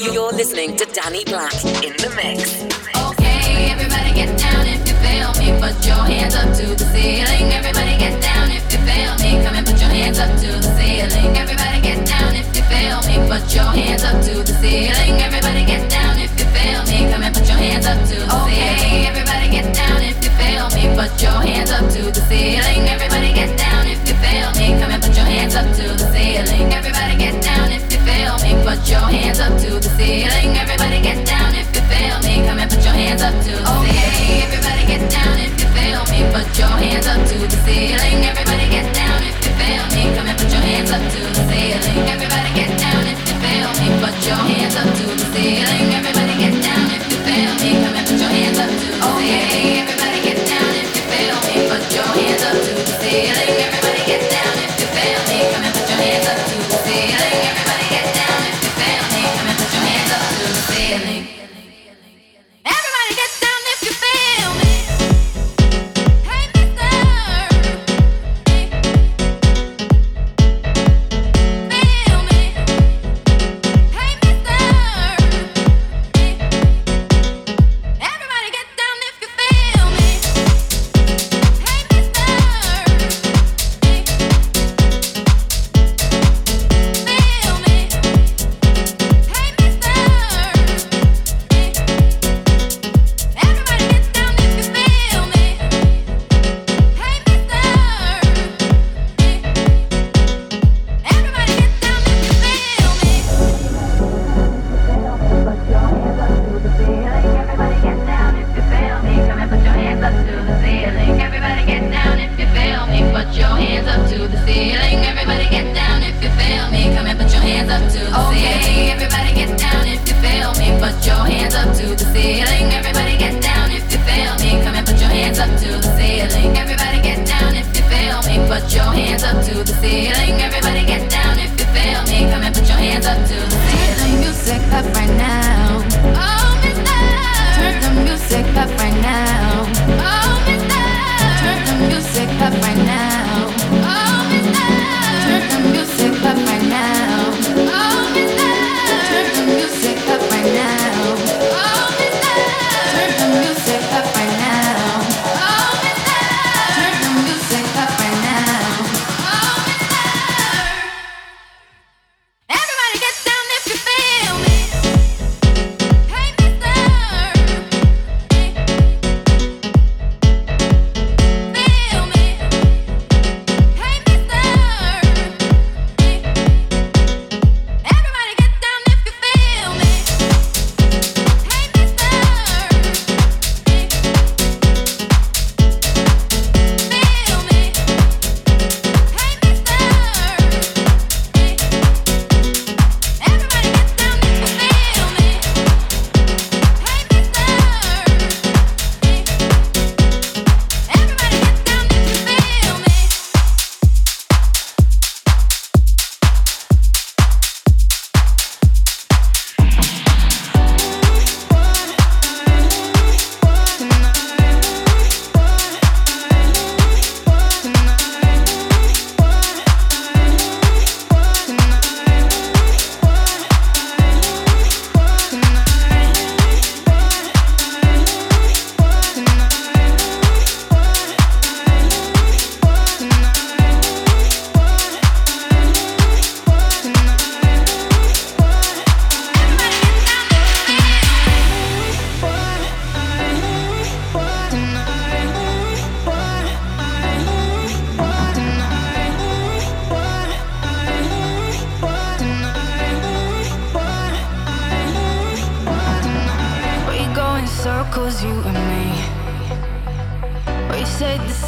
You're listening to Danny Black in the mix. Okay, everybody get down if you feel me. Put your hands up to the ceiling. Everybody get down if you feel me. Come and put your hands up to the ceiling. Everybody get down if you feel me. Put your hands up to the ceiling. Everybody get down if you feel me. Come and put your hands up to the ceiling. Everybody get down if you feel me. Put your hands up to the ceiling. Everybody get down if you feel me. Come and put your hands up to the ceiling. Everybody get Put your hands up to the ceiling. Everybody get down if you feel me. Come and put your hands up to the ceiling. Everybody get down if you feel me. Put your hands up to the ceiling. Everybody get down if you feel me. Come and put your hands up to the ceiling. Everybody get down if you feel me. Put your hands up to the ceiling. Everybody get down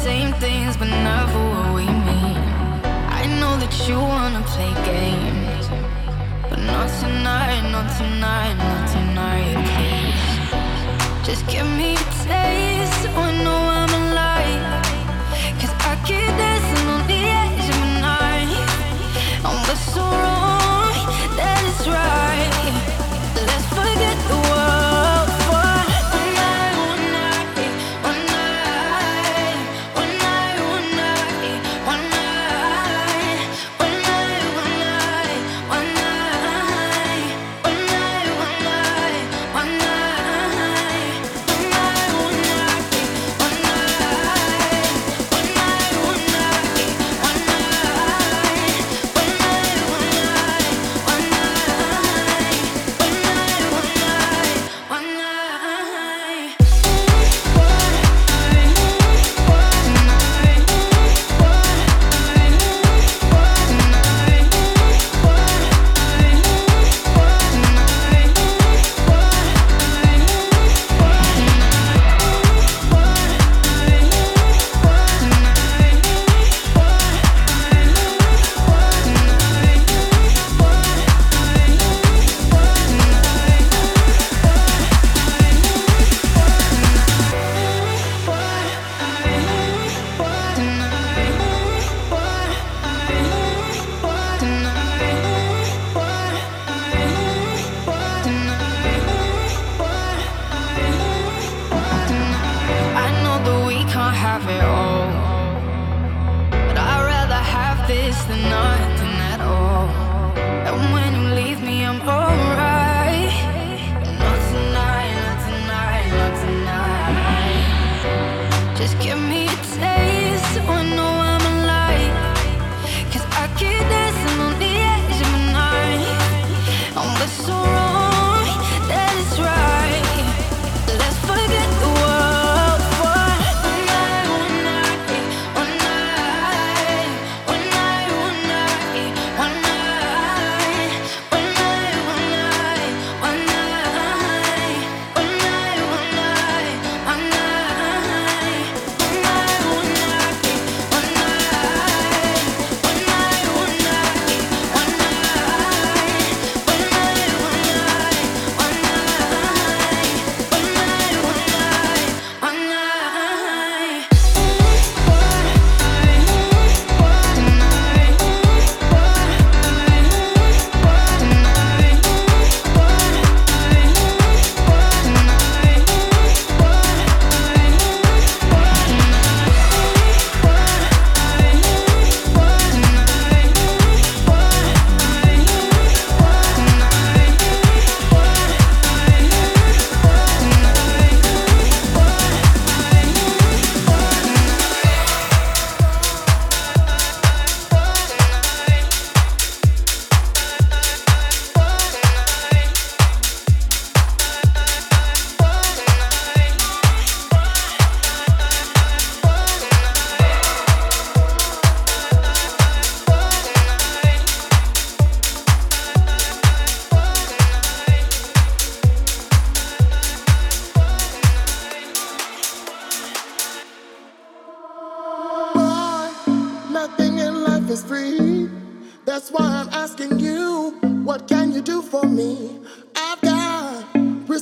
same things, but never what we mean. I know that you wanna play games, but not tonight, not tonight, not tonight, please. Just give me a taste, so I know I'm alive. 'Cause I keep dancing on the edge of the night. And what's so wrong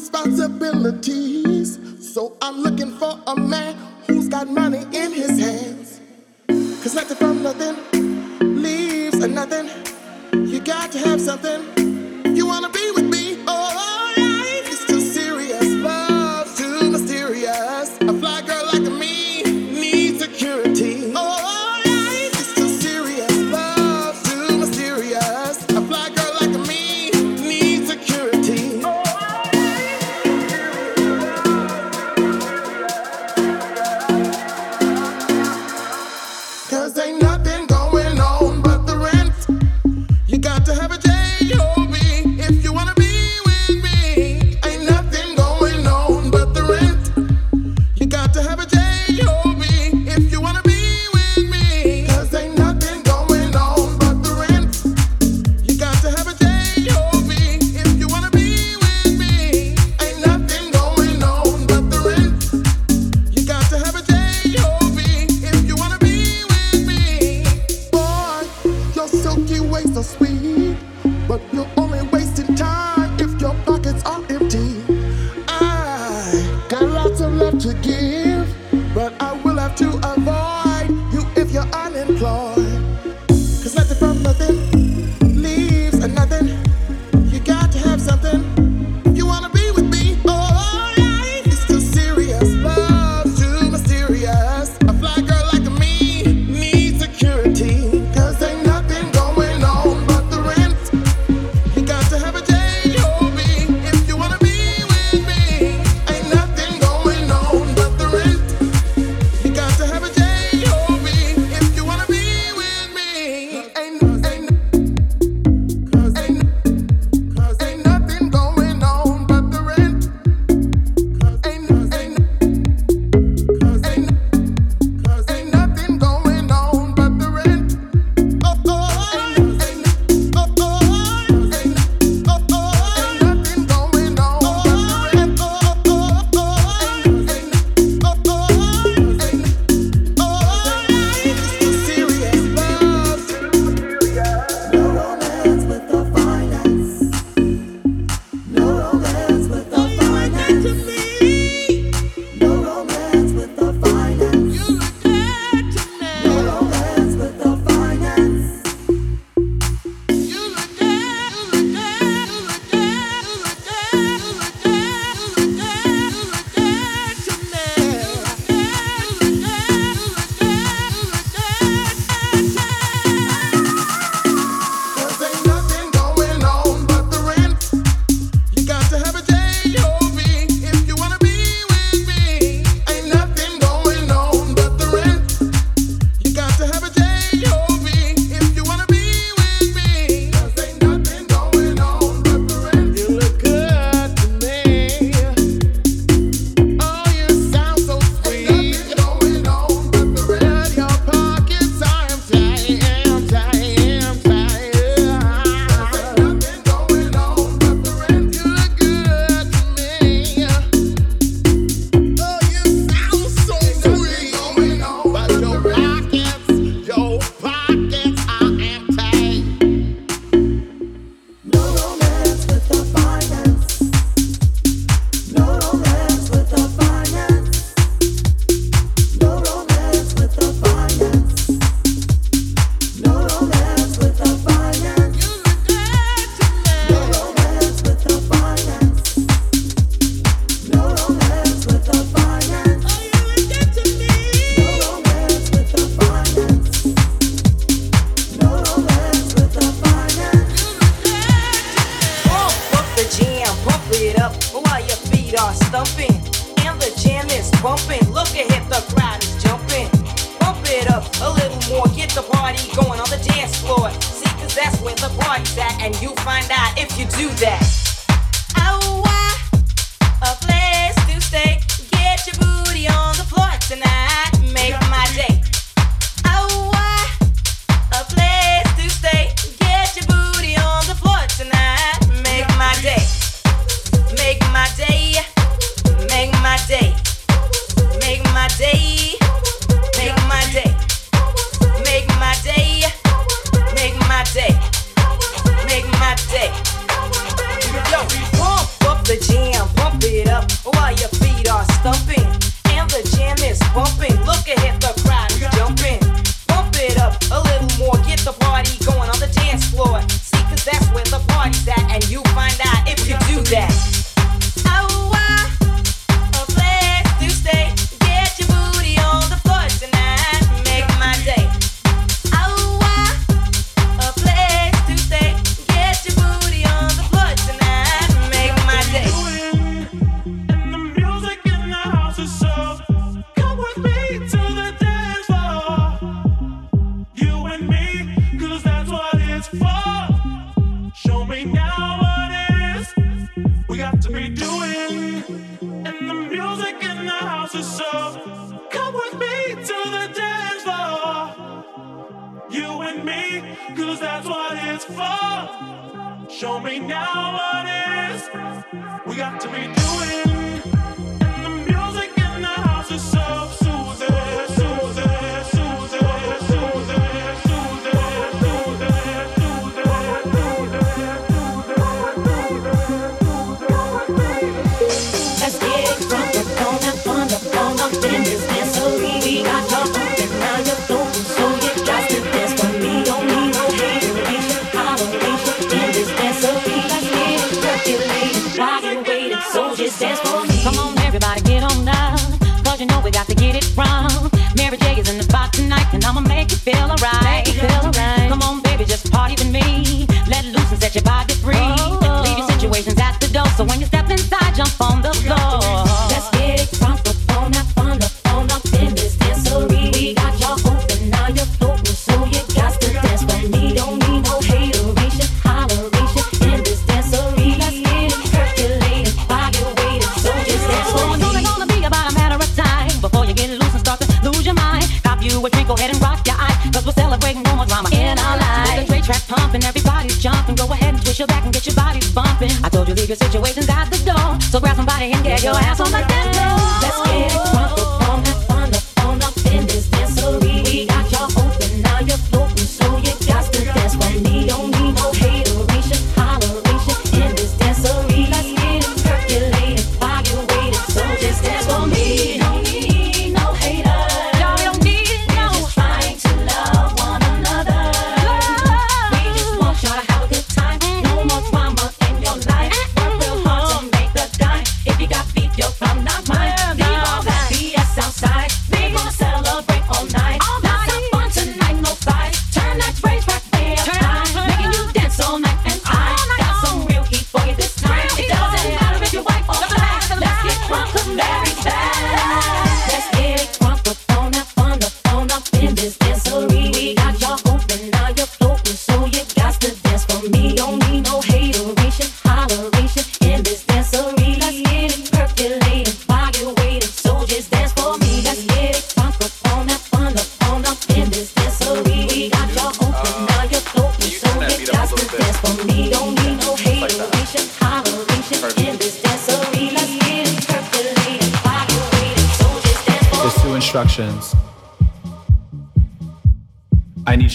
responsibilities. So I'm looking for a man who's got money in his hands. Cause nothing from nothing leaves a nothing. You got to have something. You wanna be with me?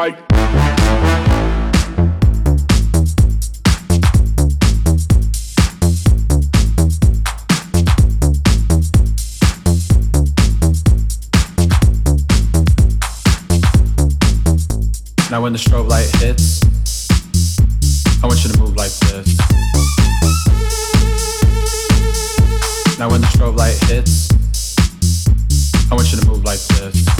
Light. Now when the strobe light hits, I want you to move like this. Now when the strobe light hits, I want you to move like this.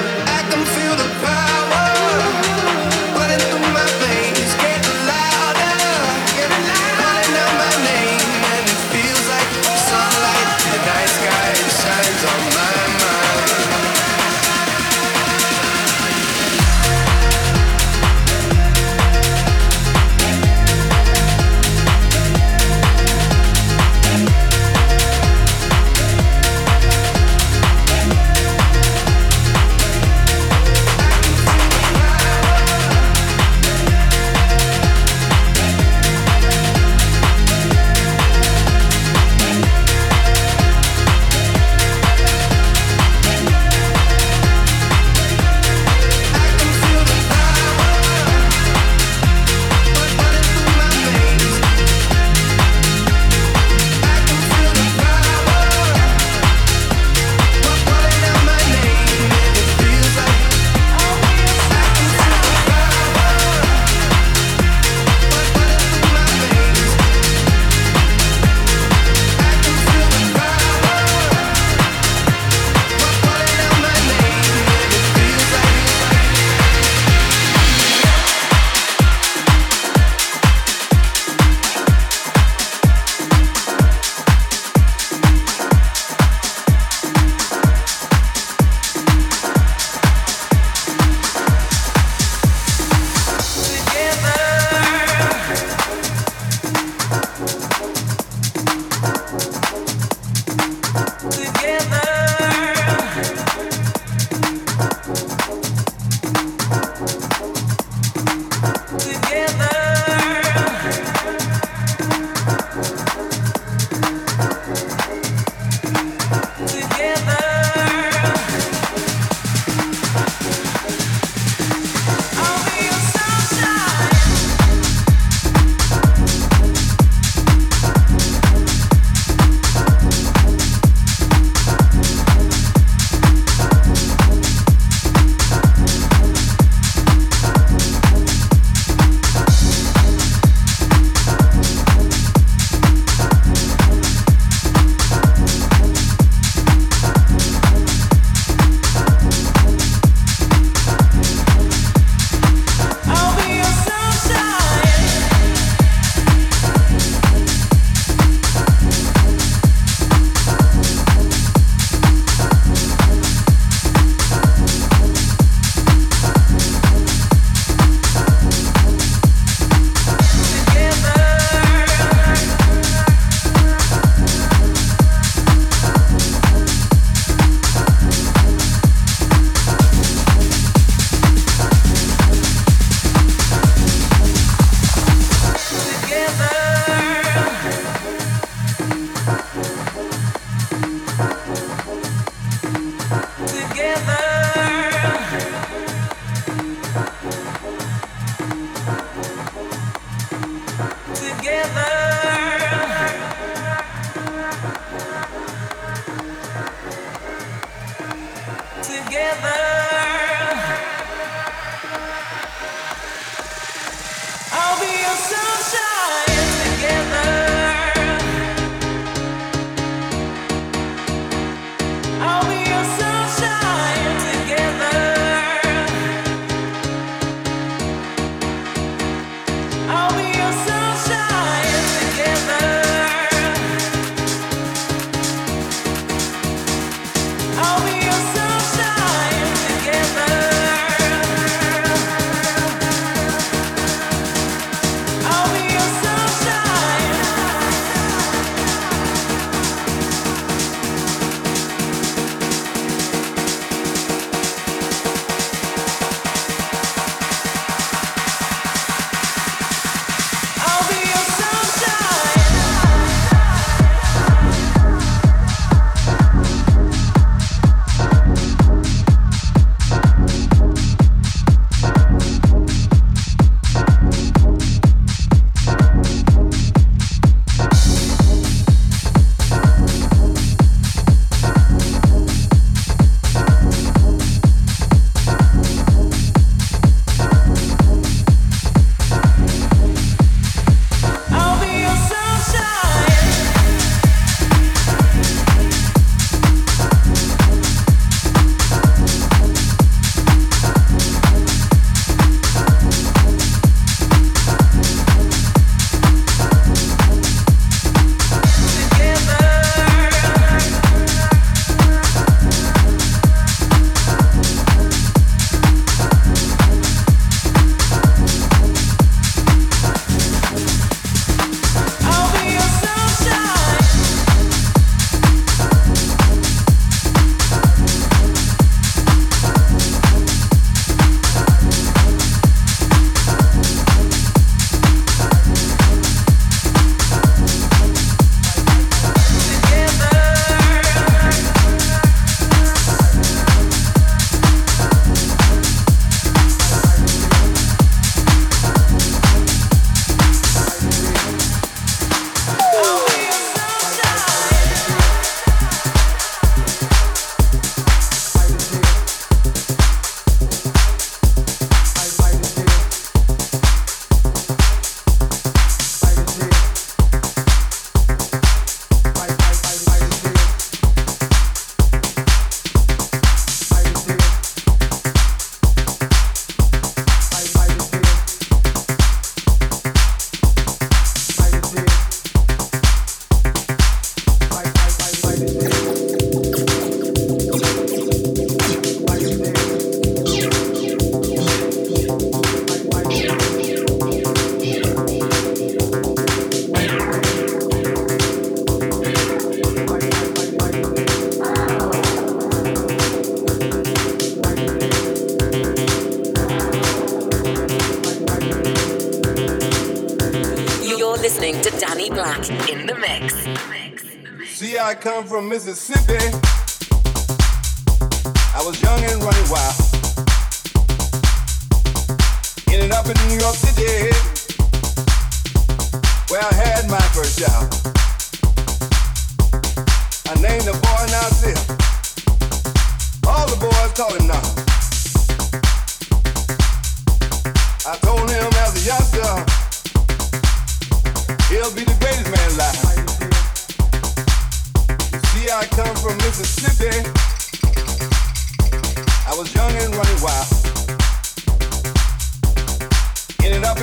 come from Mississippi.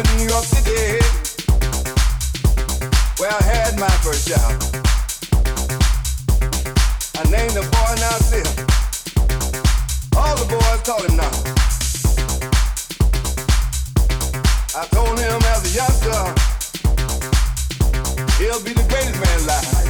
New York City, where I had my first job. I named the boy Nasir. All the boys called him now. I told him as a youngster, he'll be the greatest man alive.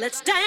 let's dance.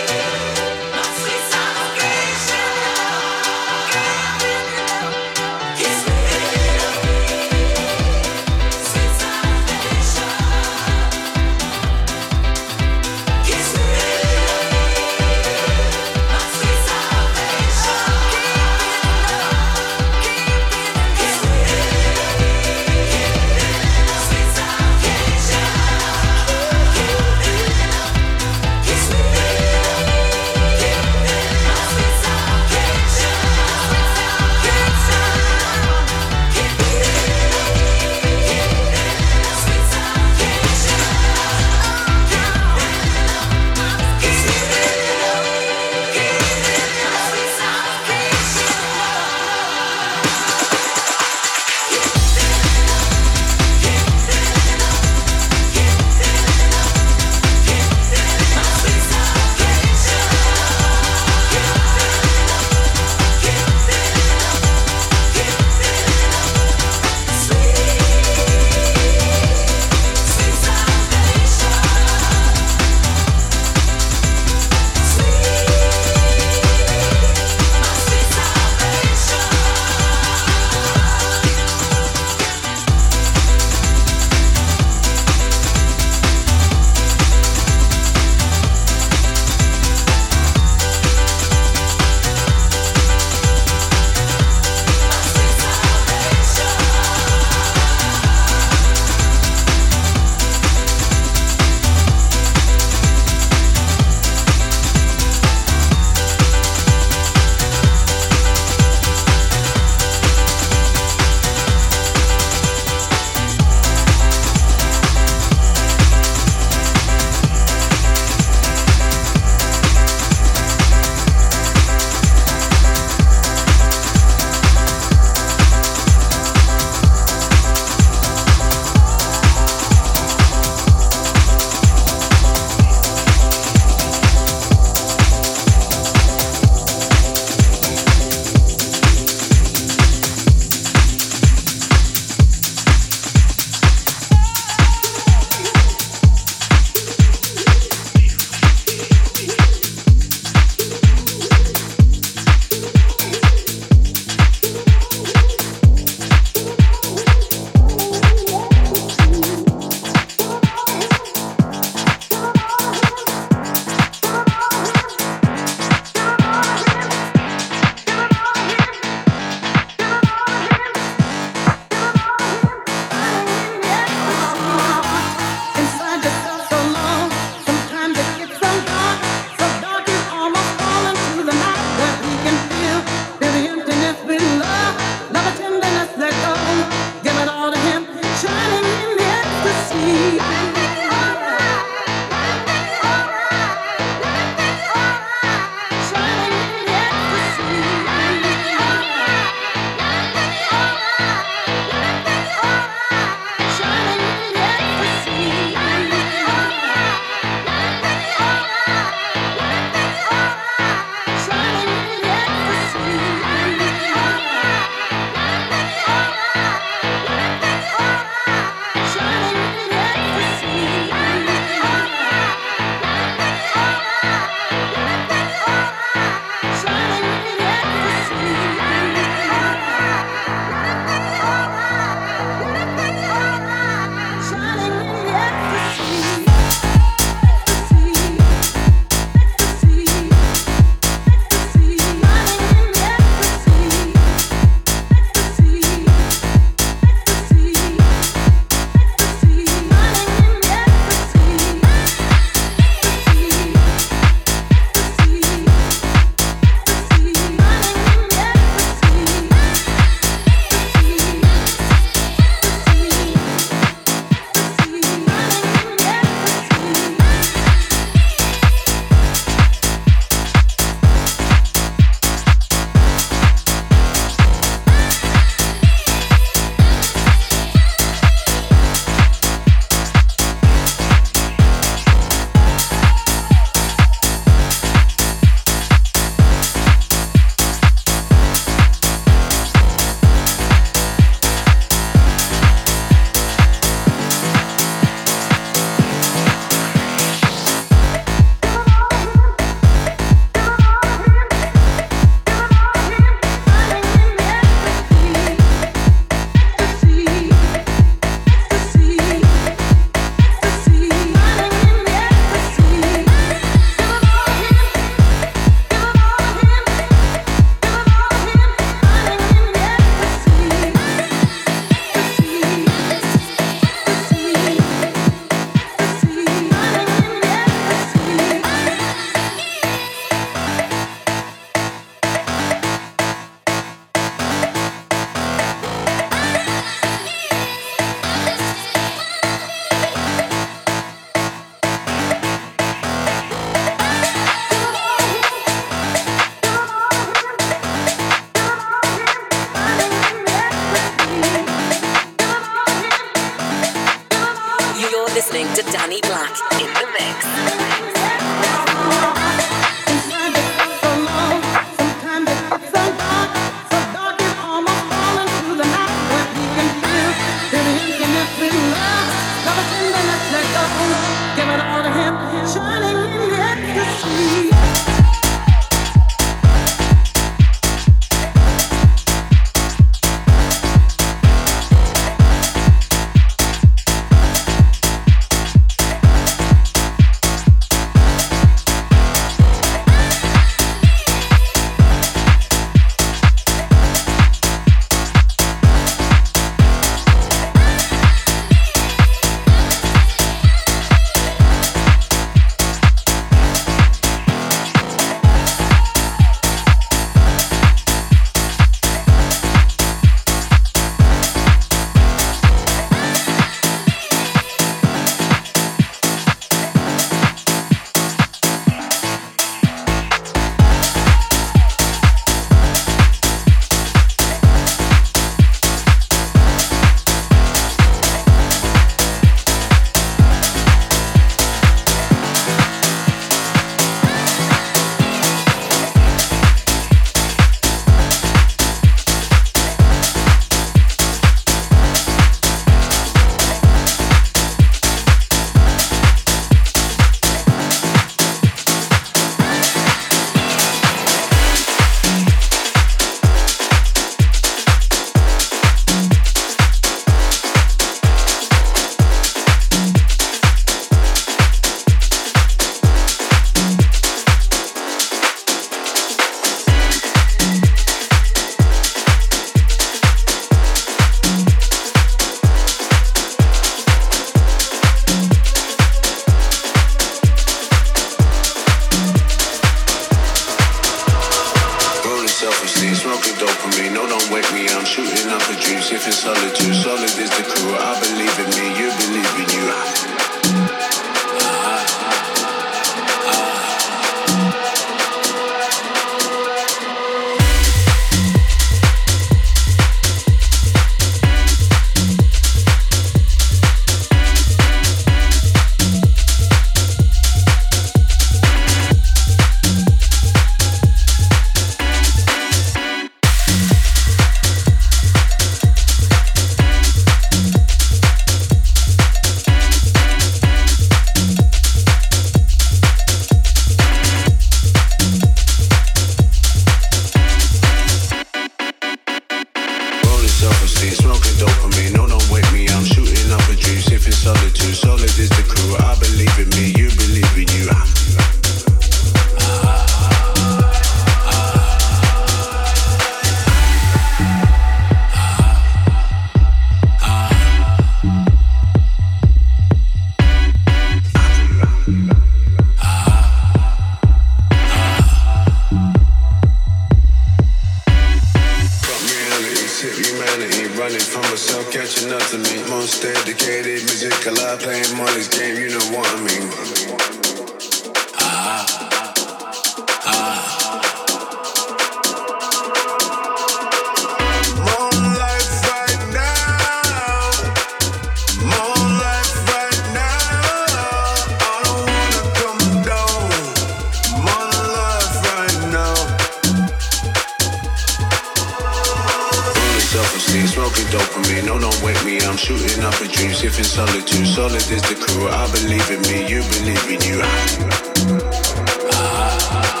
For dopamine. No, don't wake me. I'm shooting up a dream, in solitude. Solid is the crew. I believe in me. You believe in you. Ah. ah, ah.